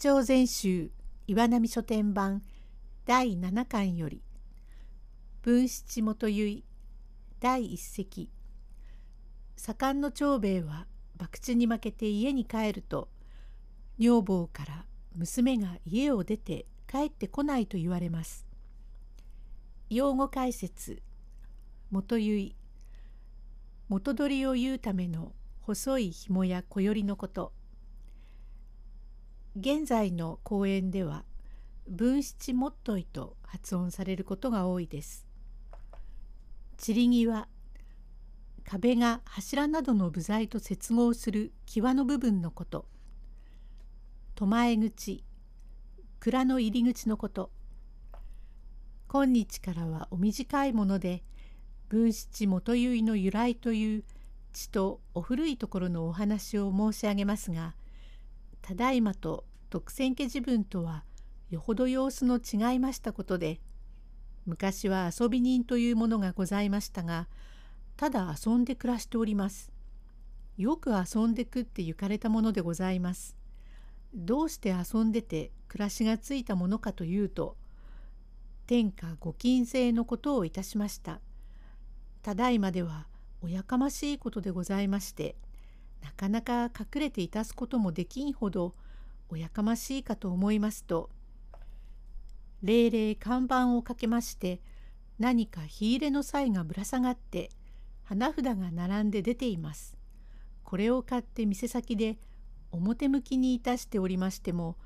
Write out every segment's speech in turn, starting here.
長全集岩波書店版第7巻より文七元結第一席盛んの長兵衛は博打に負けて家に帰ると女房から娘が家を出て帰ってこないと言われます。用語解説元結元取りを言うための細い紐や小よりのこと現在の公演では分七もっといと発音されることが多いです。散り際壁が柱などの部材と接合する際の部分のこと。苫前口蔵の入り口のこと。今日からはお短いもので分七元結の由来という血とお古いところのお話を申し上げますがただいまと徳千家自分とはよほど様子の違いましたことで昔は遊び人というものがございましたがただ遊んで暮らしております。よく遊んでくって行かれたものでございます。どうして遊んでて暮らしがついたものかというと天下御金制のことをいたしました。ただいまではおやかましいことでございましてなかなか隠れていたすこともできんほどおやかましいかと思いますと霊々看板をかけまして何か火入れの際がぶら下がって花札が並んで出ています。これを買って店先で表向きにいたしておりましても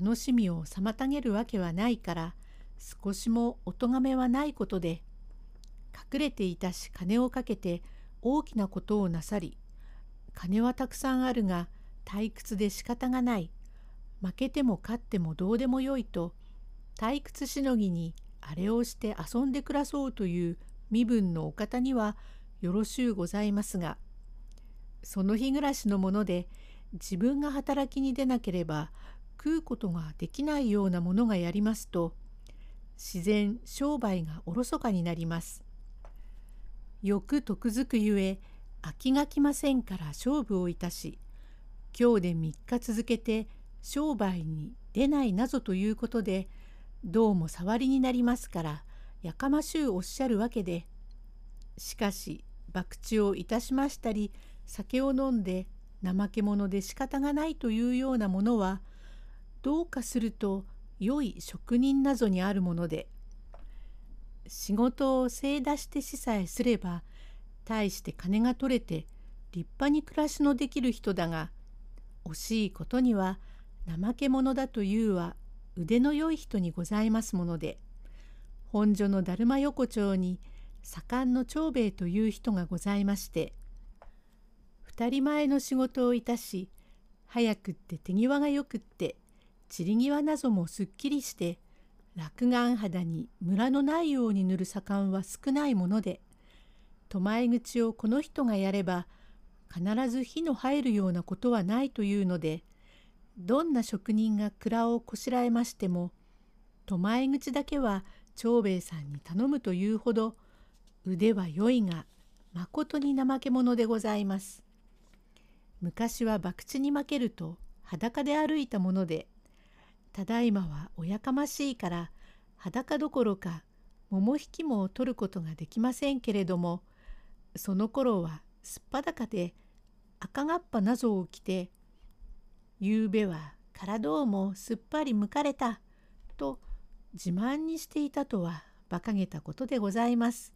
楽しみを妨げるわけはないから少しもお咎めはないことで隠れていたし金をかけて大きなことをなさり金はたくさんあるが退屈で仕方がない負けても勝ってもどうでもよいと退屈しのぎにあれをして遊んで暮らそうという身分のお方にはよろしゅうございますがその日暮らしのもので自分が働きに出なければ食うことができないようなものがやりますと自然商売がおろそかになります。よく得づくゆえ飽きがきませんから勝負をいたし今日で3日続けて商売に出ないなぞということでどうも触りになりますからやかましゅうおっしゃるわけでしかし博打をいたしましたり酒を飲んで怠け者で仕方がないというようなものはどうかすると良い職人なぞにあるもので仕事を精出してしさえすれば大して金が取れて立派に暮らしのできる人だが惜しいことには怠け者だというは腕の良い人にございますもので本所の達磨横丁に盛んの長兵衛という人がございまして二人前の仕事をいたし早くって手際がよくって散り際なぞもすっきりして落眼肌にムラのないように塗る盛んは少ないもので苫前口をこの人がやれば必ず火の入るようなことはないというのでどんな職人が蔵をこしらえましても苫前口だけは長兵衛さんに頼むというほど腕は良いがまことに怠け者でございます。昔は博打に負けると裸で歩いたものでただいまはおやかましいから裸どころか桃引きも取ることができませんけれどもその頃はすっぱだかで赤がっぱなぞを着て「ゆうべは体をもすっぱりむかれた」と自慢にしていたとは馬鹿げたことでございます。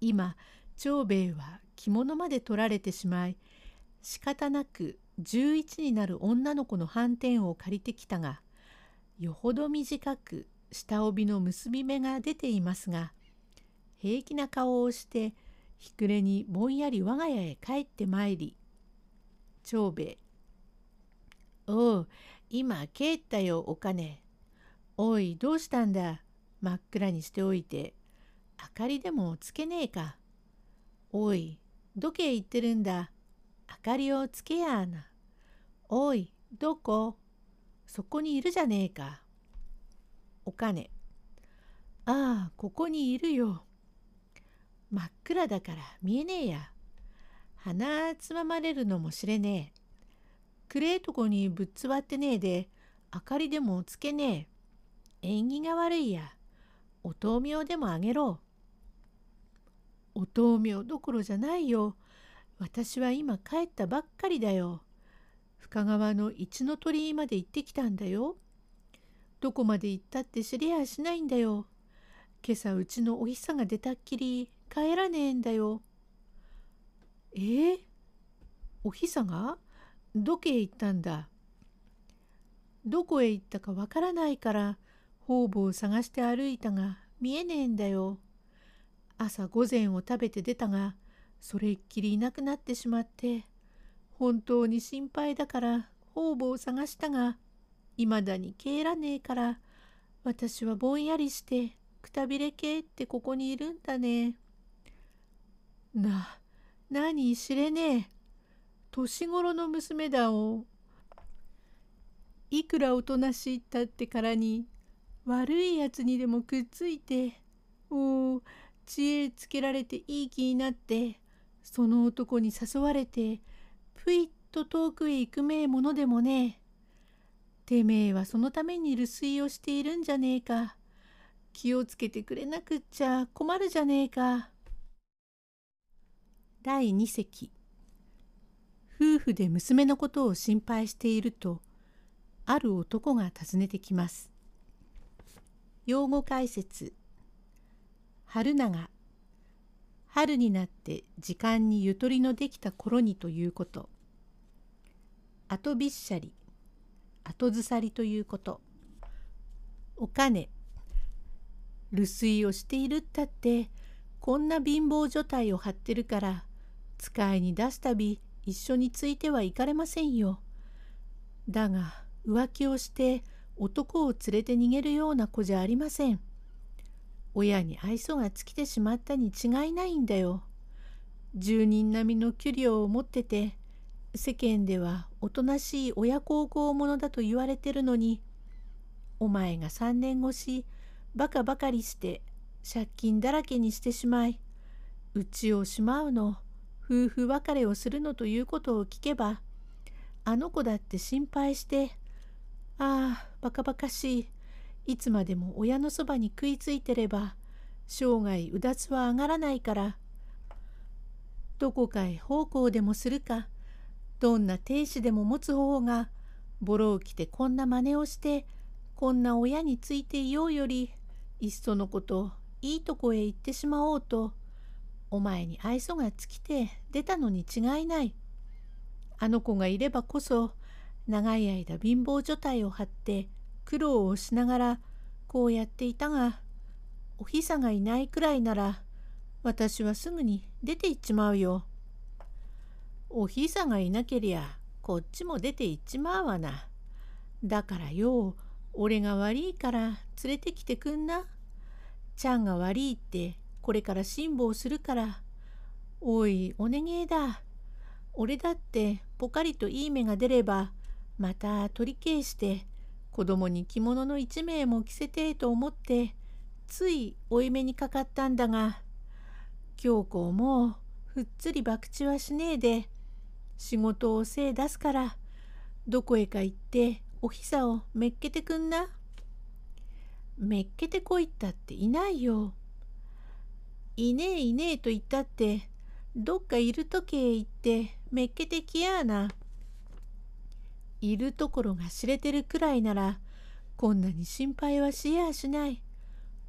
今長兵衛は着物まで取られてしまい仕方なく11になる女の子の斑点を借りてきたがよほど短く下帯の結び目が出ていますが平気な顔をしてひくれにぼんやり我が家へ帰ってまいり長兵衛おう今帰ったよお金おいどうしたんだ真っ暗にしておいて明かりでもつけねえかおいどけ行ってるんだ明かりをつけやなおい、どこそこにいるじゃねえか。お金。ああ、ここにいるよ。真っ暗だから見えねえや。鼻つままれるのも知れねえ。暗えとこにぶっつわってねえで明かりでもつけねえ。縁起が悪いや。お豆苗でもあげろ。お豆苗どころじゃないよ。私は今帰ったばっかりだよ。深川の一の鳥居まで行ってきたんだよ。どこまで行ったって知りやしないんだよ。今朝うちのお日さが出たっきり帰らねえんだよ。えー、おひさが？どけへ行ったんだどこへ行ったかわからないから方々を探して歩いたが見えねえんだよ。朝午前を食べて出たがそれっきりいなくなってしまって本当に心配だから方々を探したがいまだに帰らねえから私はぼんやりしてくたびれ系ってここにいるんだね。な、何知れねえ。年頃の娘だお。いくらおとなしいったってからに悪いやつにでもくっついておお知恵つけられていい気になってその男に誘われてぷいっと遠くへ行くめえものでもねてめえはそのために留守居をしているんじゃねえか気をつけてくれなくっちゃ困るじゃねえか。第2席夫婦で娘のことを心配しているとある男が訪ねてきます。用語解説。春長。春になって時間にゆとりのできた頃にということ。後びっしゃり。後ずさりということ。お金。留守をしているったってこんな貧乏所帯を張ってるから使いに出すたび一緒についてはいかれませんよ。だが浮気をして男を連れて逃げるような子じゃありません。親に愛想が尽きてしまったに違いないんだよ。住人並みの給料を持ってて世間ではおとなしい親孝行者だと言われてるのにお前が3年越しバカばかりして借金だらけにしてしまい家をしまうの夫婦別れをするのということを聞けばあの子だって心配してああバカバカしい。いつまでも親のそばに食いついてれば生涯うだつは上がらないからどこかへ奉公でもするかどんな亭主でも持つ方がボロを着てこんな真似をしてこんな親についていようよりいっそのこといいとこへ行ってしまおうとお前に愛想が尽きて出たのに違いない。あの子がいればこそ長い間貧乏所帯を張って苦労をしながらこうやっていたがおひさがいないくらいなら私はすぐに出て行っちまうよ。おひさがいなけりゃこっちも出て行っちまうわな。だからよう俺が悪いから連れてきてくんな。ちゃんが悪いってこれから辛抱するから。おいお願えだ。俺だってぽかりといい目が出ればまた取り返して子供に着物の一名も着せてと思ってつい負い目にかかったんだが京子もふっつり博打はしねえで仕事をせい出すからどこへか行っておひさをめっけてくんな。めっけてこいったっていないよ。いねえいねえと言ったってどっかいるとけへ行ってめっけてきやな。いるところが知れてるくらいならこんなに心配はしやしない。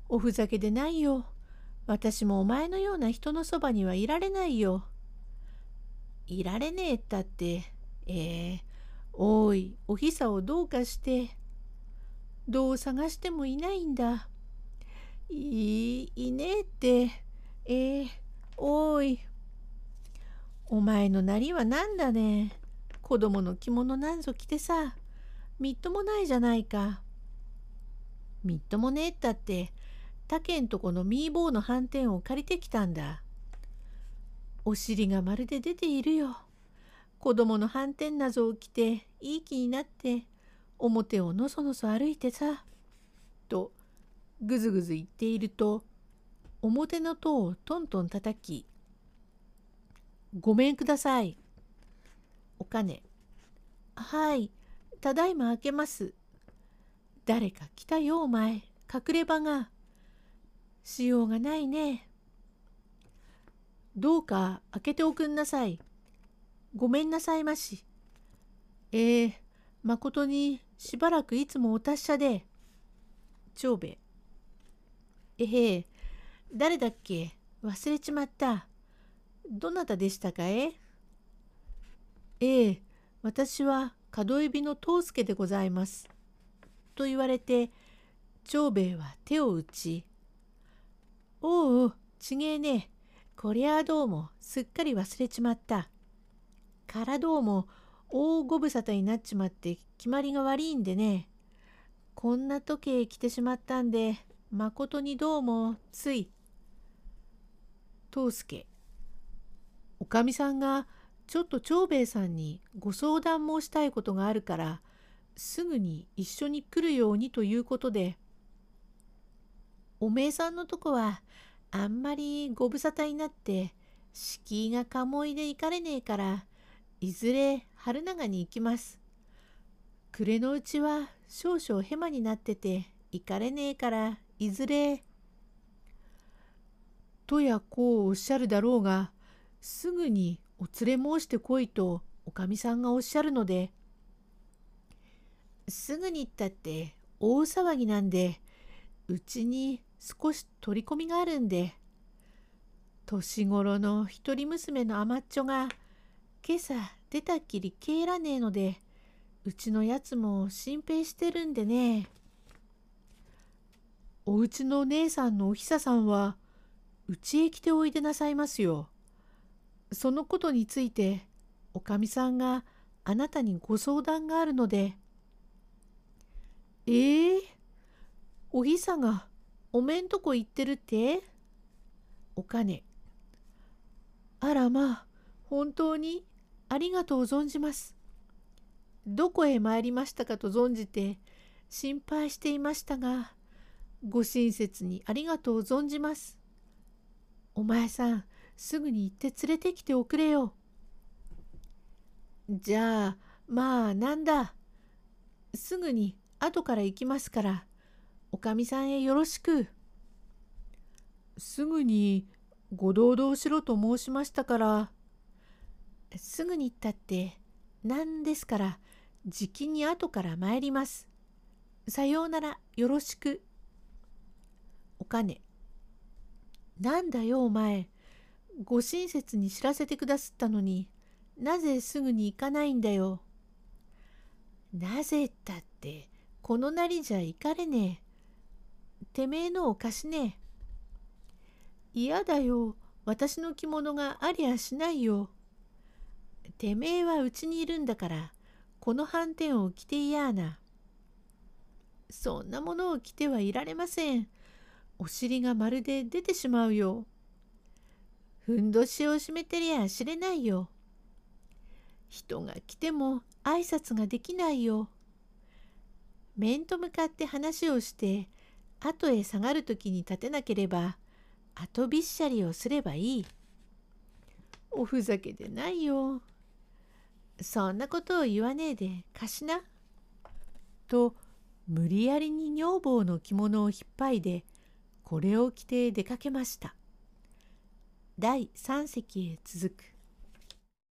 おふざけでないよ。私もお前のような人のそばにはいられないよ。いられねえったって、ええー、おい、おひさをどうかして、どう探してもいないんだ。いい、いねえって、えー、おい。お前のなりは何だね。子供の着物なんぞ着てさみっともないじゃないか。みっともねえったって他県とこのミーボーの斑点を借りてきたんだ。お尻がまるで出ているよ。子供の斑点なぞを着ていい気になって表をのそのそ歩いてさ。とぐずぐず言っていると表の戸をトントン叩き「ごめんくださいお金。はい。ただいま開けます。誰か来たよお前。隠れ場が。しようがないね。どうか開けておくんなさい。ごめんなさいまし。えー、まことにしばらくいつもお達者で。長兵衛。えへえ誰だっけ？忘れちまったどなたでしたかえ？ええ私は門指の藤助でございます。と言われて長兵衛は手を打ち「おうおうちげえねこりゃあどうもすっかり忘れちまった。からどうも大ご無沙汰になっちまって決まりが悪いんでねこんな時計来てしまったんでまことにどうもつい。藤助おかみさんがちょっと長兵衛さんにご相談申したいことがあるからすぐに一緒に来るようにということでおめえさんのとこはあんまりご無沙汰になって敷居が鴨居で行かれねえからいずれ春長に行きます。暮れのうちは少々ヘマになってて行かれねえからいずれ。とやこうおっしゃるだろうがすぐにお連れ申してこいとおかみさんがおっしゃるので、すぐに行ったって大騒ぎなんで、うちに少し取り込みがあるんで、年頃の一人娘の甘っちょが今朝出たっきり帰らねえので、うちのやつも心配してるんでね。おうちの姉さんのおひささんは、うちへ来ておいでなさいますよ。そのことについておかみさんがあなたにご相談があるので「えー、おひさがおめんとこ行ってるって?」お金あらまあ本当にありがとう存じます。どこへ参りましたかと存じて心配していましたがご親切にありがとう存じます。お前さんすぐに行って連れてきておくれよ。じゃあまあなんだ。すぐに後から行きますからおかみさんへよろしく。すぐにご同道しろと申しましたからすぐに行ったって何ですからじきに後から参ります。さようならよろしく。お金。なんだよお前。ご親切に知らせてくだすったのになぜすぐに行かないんだよ。なぜったってこのなりじゃ行かれねえ。てめえのおかしねえ。嫌だよ私の着物がありゃしないよ。てめえはうちにいるんだからこの斑点を着ていやな。そんなものを着てはいられません。お尻がまるで出てしまうよ。ふんどしを締めてりゃ知れないよ。人が来ても挨拶ができないよ。面と向かって話をして後へ下がる時に立てなければ後びっしゃりをすればいい。おふざけでないよ。そんなことを言わねえで貸しな。と無理やりに女房の着物を引っ張いでこれを着て出かけました。第三席へ続く